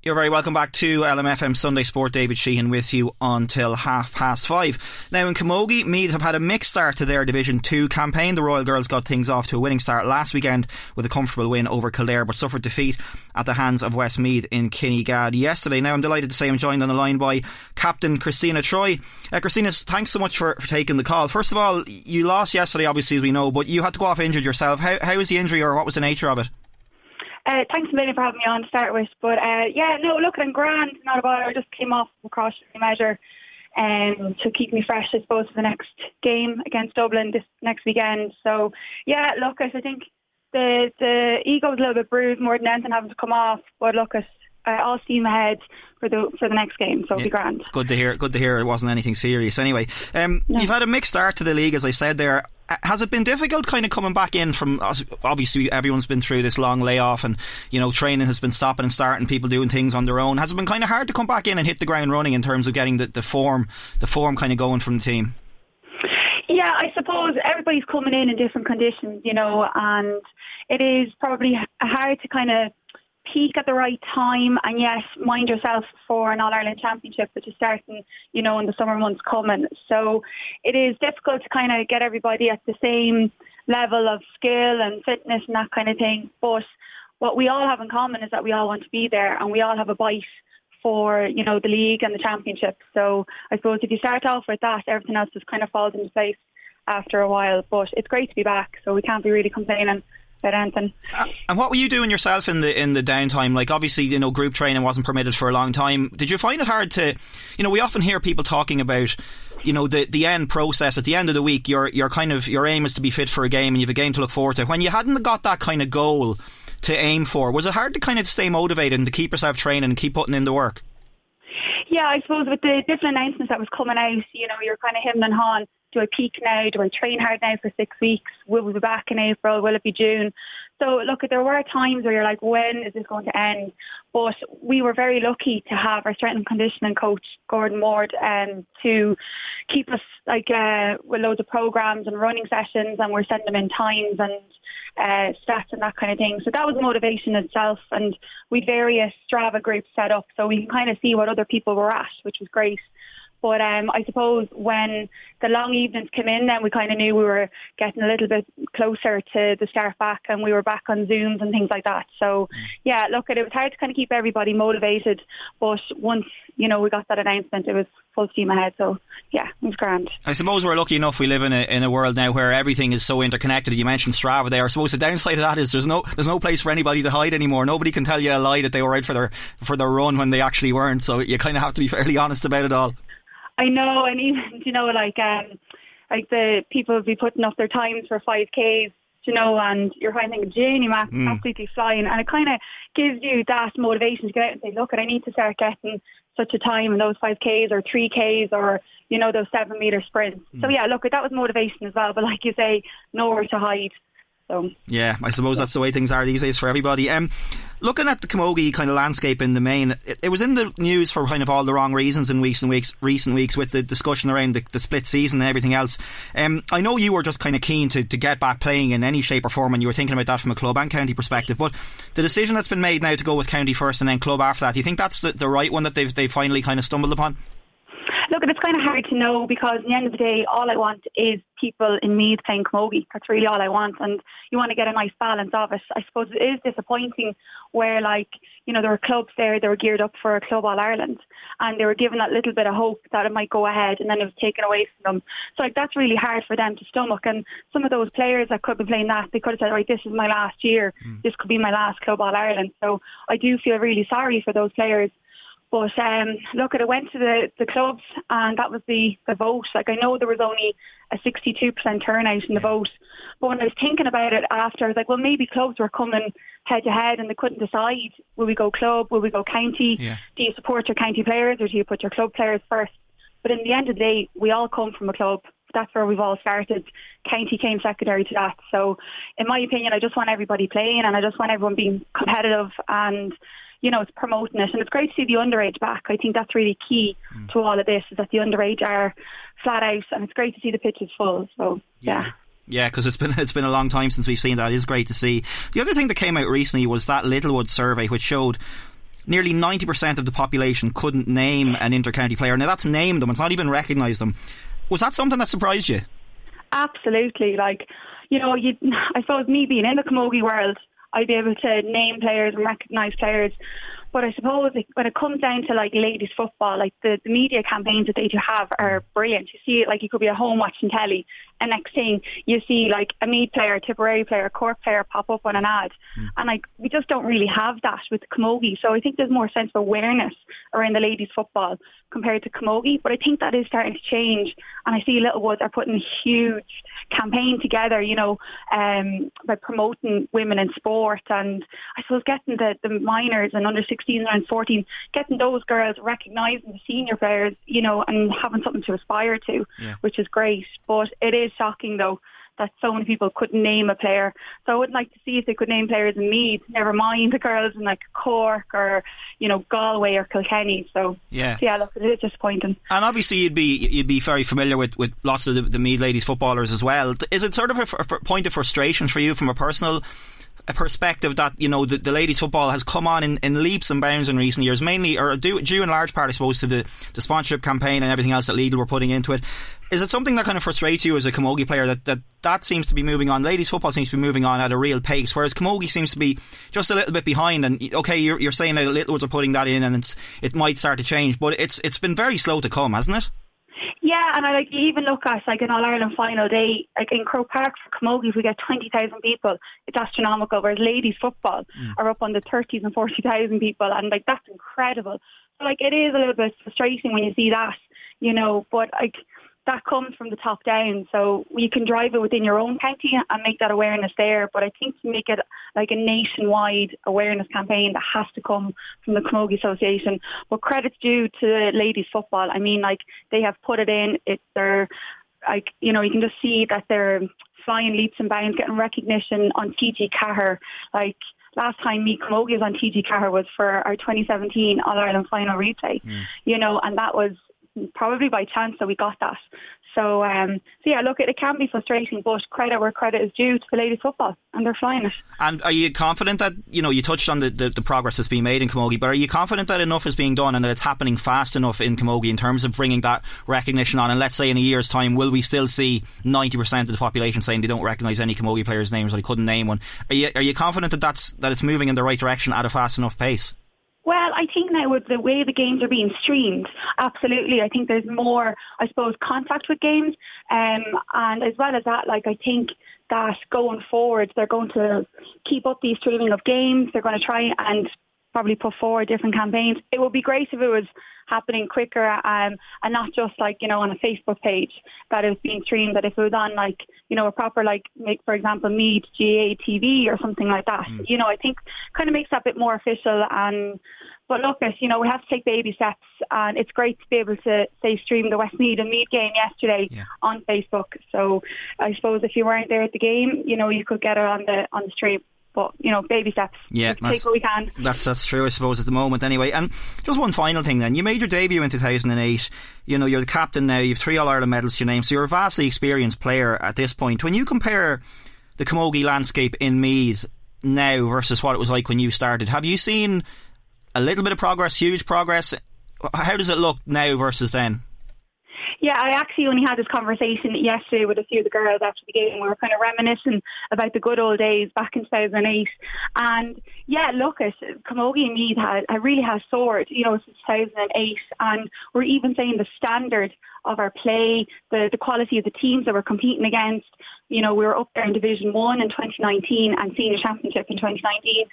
You're very welcome back to LMFM Sunday Sport. David Sheehan with you until half past five. Now in Camogie, Meath have had a mixed start to their Division 2 campaign. The Royal Girls got things off to a winning start last weekend with a comfortable win over Kildare, but suffered defeat at the hands of Westmeath in Kinnegad yesterday. Now I'm delighted to say I'm joined on the line by Captain Christina Troy. Uh, Christina, thanks so much for, for taking the call. First of all, you lost yesterday, obviously, as we know, but you had to go off injured yourself. How, how was the injury or what was the nature of it? Uh, thanks a million for having me on to start with. But uh, yeah, no, look, I'm grand, not a bother. I just came off a cross measure um, to keep me fresh, I suppose, for the next game against Dublin this next weekend. So yeah, look, I think the the ego is a little bit bruised more than anything having to come off. But look, at uh, all steam ahead for the for the next game, so it'll be grand. Good to hear. Good to hear. It wasn't anything serious. Anyway, um, no. you've had a mixed start to the league, as I said there. Uh, has it been difficult, kind of coming back in from? Obviously, everyone's been through this long layoff, and you know, training has been stopping and starting, people doing things on their own. Has it been kind of hard to come back in and hit the ground running in terms of getting the, the form, the form kind of going from the team? Yeah, I suppose everybody's coming in in different conditions, you know, and it is probably hard to kind of peak at the right time and yes, mind yourself for an All Ireland Championship which is starting, you know, in the summer months coming. So it is difficult to kind of get everybody at the same level of skill and fitness and that kind of thing. But what we all have in common is that we all want to be there and we all have a bite for, you know, the league and the championship. So I suppose if you start off with that, everything else just kind of falls into place after a while. But it's great to be back, so we can't be really complaining about anything. Uh, and what were you doing yourself in the in the downtime? Like obviously, you know, group training wasn't permitted for a long time. Did you find it hard to, you know, we often hear people talking about you know the the end process at the end of the week your your kind of your aim is to be fit for a game and you have a game to look forward to when you hadn't got that kind of goal to aim for was it hard to kind of stay motivated and to keep yourself training and keep putting in the work yeah I suppose with the different announcements that was coming out you know you're kind of him and Han do I peak now? Do I train hard now for six weeks? Will we be back in April? Will it be June? So look, there were times where you're like, when is this going to end? But we were very lucky to have our strength and conditioning coach, Gordon Ward, um, to keep us like uh, with loads of programs and running sessions and we're sending them in times and uh, stats and that kind of thing. So that was motivation itself and we various Strava groups set up so we can kind of see what other people were at, which was great. But um, I suppose when the long evenings came in, then we kind of knew we were getting a little bit closer to the start back, and we were back on Zooms and things like that. So, yeah, look, it was hard to kind of keep everybody motivated. But once you know we got that announcement, it was full steam ahead. So, yeah, it was grand. I suppose we're lucky enough. We live in a in a world now where everything is so interconnected. You mentioned Strava there. I suppose the downside of that is there's no there's no place for anybody to hide anymore. Nobody can tell you a lie that they were out for their for their run when they actually weren't. So you kind of have to be fairly honest about it all. I know, and even you know, like um, like the people will be putting up their times for five Ks, you know, and you're kind of thinking, Janie Mac, mm. absolutely flying, and it kind of gives you that motivation to get out and say, look, I need to start getting such a time in those five Ks or three Ks or you know those seven meter sprints. Mm. So yeah, look, that was motivation as well. But like you say, nowhere to hide. So yeah, I suppose that's the way things are these days for everybody. Um, looking at the camogie kind of landscape in the main, it, it, was in the news for kind of all the wrong reasons in weeks and weeks, recent weeks, with the discussion around the, the split season and everything else. Um, I know you were just kind of keen to, to get back playing in any shape or form, and you were thinking about that from a club and county perspective. But the decision that's been made now to go with county first and then club after that, do you think that's the, the right one that they've they finally kind of stumbled upon? Look, it's kind of hard to know because at the end of the day, all I want is people in Meath playing camogie. That's really all I want. And you want to get a nice balance of it. I suppose it is disappointing where, like, you know, there were clubs there that were geared up for a Club All Ireland and they were given that little bit of hope that it might go ahead and then it was taken away from them. So, like, that's really hard for them to stomach. And some of those players that could be playing that, they could have said, right, this is my last year. Mm. This could be my last Club All Ireland. So I do feel really sorry for those players. But um, look, it went to the, the clubs and that was the, the vote. Like I know there was only a 62% turnout in the vote. But when I was thinking about it after, I was like, well, maybe clubs were coming head to head and they couldn't decide, will we go club, will we go county? Yeah. Do you support your county players or do you put your club players first? But in the end of the day, we all come from a club. That's where we've all started. County came secondary to that. So in my opinion, I just want everybody playing and I just want everyone being competitive and you know, it's promoting it. And it's great to see the underage back. I think that's really key mm. to all of this, is that the underage are flat out and it's great to see the pitches full. So, yeah. yeah. Yeah, because it's been it's been a long time since we've seen that. It is great to see. The other thing that came out recently was that Littlewoods survey, which showed nearly 90% of the population couldn't name an intercounty player. Now, that's named them, it's not even recognised them. Was that something that surprised you? Absolutely. Like, you know, you, I suppose me being in the camogie world, I'd be able to name players and recognise players. But I suppose when it comes down to like ladies football, like the, the media campaigns that they do have are brilliant. You see it like you could be at home watching telly and next thing you see like a Meath player, a Tipperary player, a Cork player pop up on an ad. Mm. And like we just don't really have that with Camogie. So I think there's more sense of awareness around the ladies football compared to Camogie. But I think that is starting to change. And I see Littlewoods are putting a huge campaign together, you know, um, by promoting women in sport and I suppose getting the, the minors and under 16 and 14, getting those girls recognising the senior players, you know, and having something to aspire to, yeah. which is great. But it is shocking though that so many people couldn't name a player. So I would like to see if they could name players in Meath, never mind the girls in like Cork or, you know, Galway or Kilkenny. So yeah, so yeah look, it is disappointing. And obviously you'd be you'd be very familiar with, with lots of the, the Meath ladies footballers as well. Is it sort of a, a point of frustration for you from a personal a perspective that you know the, the ladies football has come on in, in leaps and bounds in recent years, mainly or due, due in large part, I suppose, to the, the sponsorship campaign and everything else that Lidl were putting into it. Is it something that kind of frustrates you as a camogie player that, that that seems to be moving on? Ladies football seems to be moving on at a real pace, whereas camogie seems to be just a little bit behind. And okay, you're, you're saying that Littlewoods are putting that in, and it's, it might start to change, but it's it's been very slow to come, hasn't it? Yeah, and I like even look at like an All Ireland final day, like in Croke Park for Camogie, if we get twenty thousand people, it's astronomical. Whereas ladies football mm. are up on the thirties and forty thousand people, and like that's incredible. So like it is a little bit frustrating when you see that, you know. But like that comes from the top down. So you can drive it within your own county and make that awareness there. But I think to make it like a nationwide awareness campaign that has to come from the Camogie Association. But credit's due to the ladies football. I mean, like they have put it in. It's their like you know you can just see that they're flying leaps and bounds, getting recognition on TG Ceathair. Like last time Meath Camogie was on TG Ceathair was for our 2017 All Ireland final replay. Mm. You know, and that was probably by chance that we got that. So, um, so yeah, look, it, it can be frustrating, but credit where credit is due to the ladies' football, and they're flying it. And are you confident that you know you touched on the, the, the, progress that's being made in Camogie, but are you confident that enough is being done and that it's happening fast enough in Camogie in terms of bringing that recognition on? And let's say in a year's time, will we still see ninety percent of the population saying they don't recognise any Camogie players' names or they couldn't name one? Are you are you confident that that's that it's moving in the right direction at a fast enough pace? Well, I think now with the way the games are being streamed, absolutely. I think there's more, I suppose, contact with games. Um, and as well as that, like I think that going forward, they're going to keep up the streaming of games. They're going to try and probably put forward different campaigns. It would be great if it was happening quicker um, and not just like, you know, on a Facebook page that it was being streamed, that if it was on like, you know, a proper like, make, for example, Meath GAA TV or something like that, mm. you know, I think kind of makes that a bit more official and but look, at you know, we have to take baby steps, and it's great to be able to say stream the Westmeath and Meath game yesterday yeah. on Facebook. So I suppose if you weren't there at the game, you know, you could get it on the on the stream but you know, baby steps. Yeah, take what we can. That's that's true, I suppose, at the moment. Anyway, and just one final thing. Then you made your debut in 2008. You know, you're the captain now. You've three All Ireland medals to your name, so you're a vastly experienced player at this point. When you compare the camogie landscape in Meath now versus what it was like when you started, have you seen a little bit of progress, huge progress? How does it look now versus then? Yeah, I actually only had this conversation yesterday with a few of the girls after the game. We were kind of reminiscing about the good old days back in 2008. And yeah, look, at Camogie and Meath had, really has soared, you know, since 2008. And we're even saying the standard of our play, the, the quality of the teams that we're competing against. You know, we were up there in Division 1 in 2019 and Senior Championship in 2019.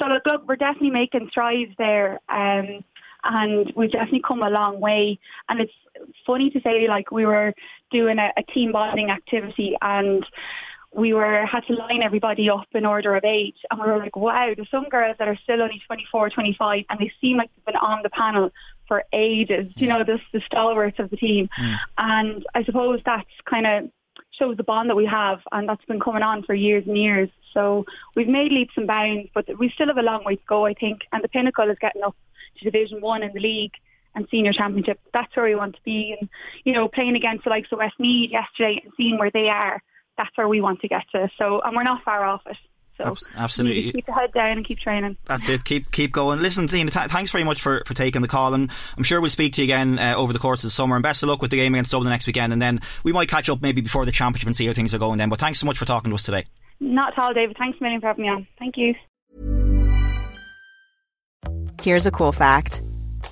So look, look we're definitely making strides there. Um, and we've definitely come a long way. And it's funny to say, like we were doing a, a team bonding activity and we were had to line everybody up in order of age. And we were like wow there's some girls that are still only 24 25 and they seem like they've been on the panel for ages. You know the, the stalwarts of the team. Mm. and i suppose that's kind of shows the bond that we have and that's been coming on for years and years. So we've made leaps and bounds but we still have a long way to go i think. And the pinnacle is getting up to Division One in the league and senior championship. That's where we want to be. And, you know, playing against the likes of Westmeath yesterday and seeing where they are, that's where we want to get to. So, and we're not far off it. So absolutely, keep the head down and keep training. That's it. Keep keep going. Listen, Tina, th- thanks very much for, for taking the call, and I'm sure we'll speak to you again uh, over the course of the summer. And best of luck with the game against Dublin next weekend, and then we might catch up maybe before the championship and see how things are going. Then, but thanks so much for talking to us today. Not at all, David. Thanks a million for having me on. Thank you. Here's a cool fact